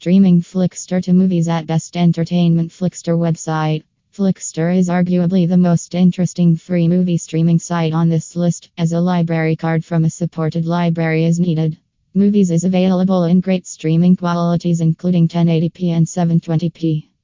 Streaming Flixster to movies at Best Entertainment Flixster website. Flixster is arguably the most interesting free movie streaming site on this list, as a library card from a supported library is needed. Movies is available in great streaming qualities including 1080p and 720p.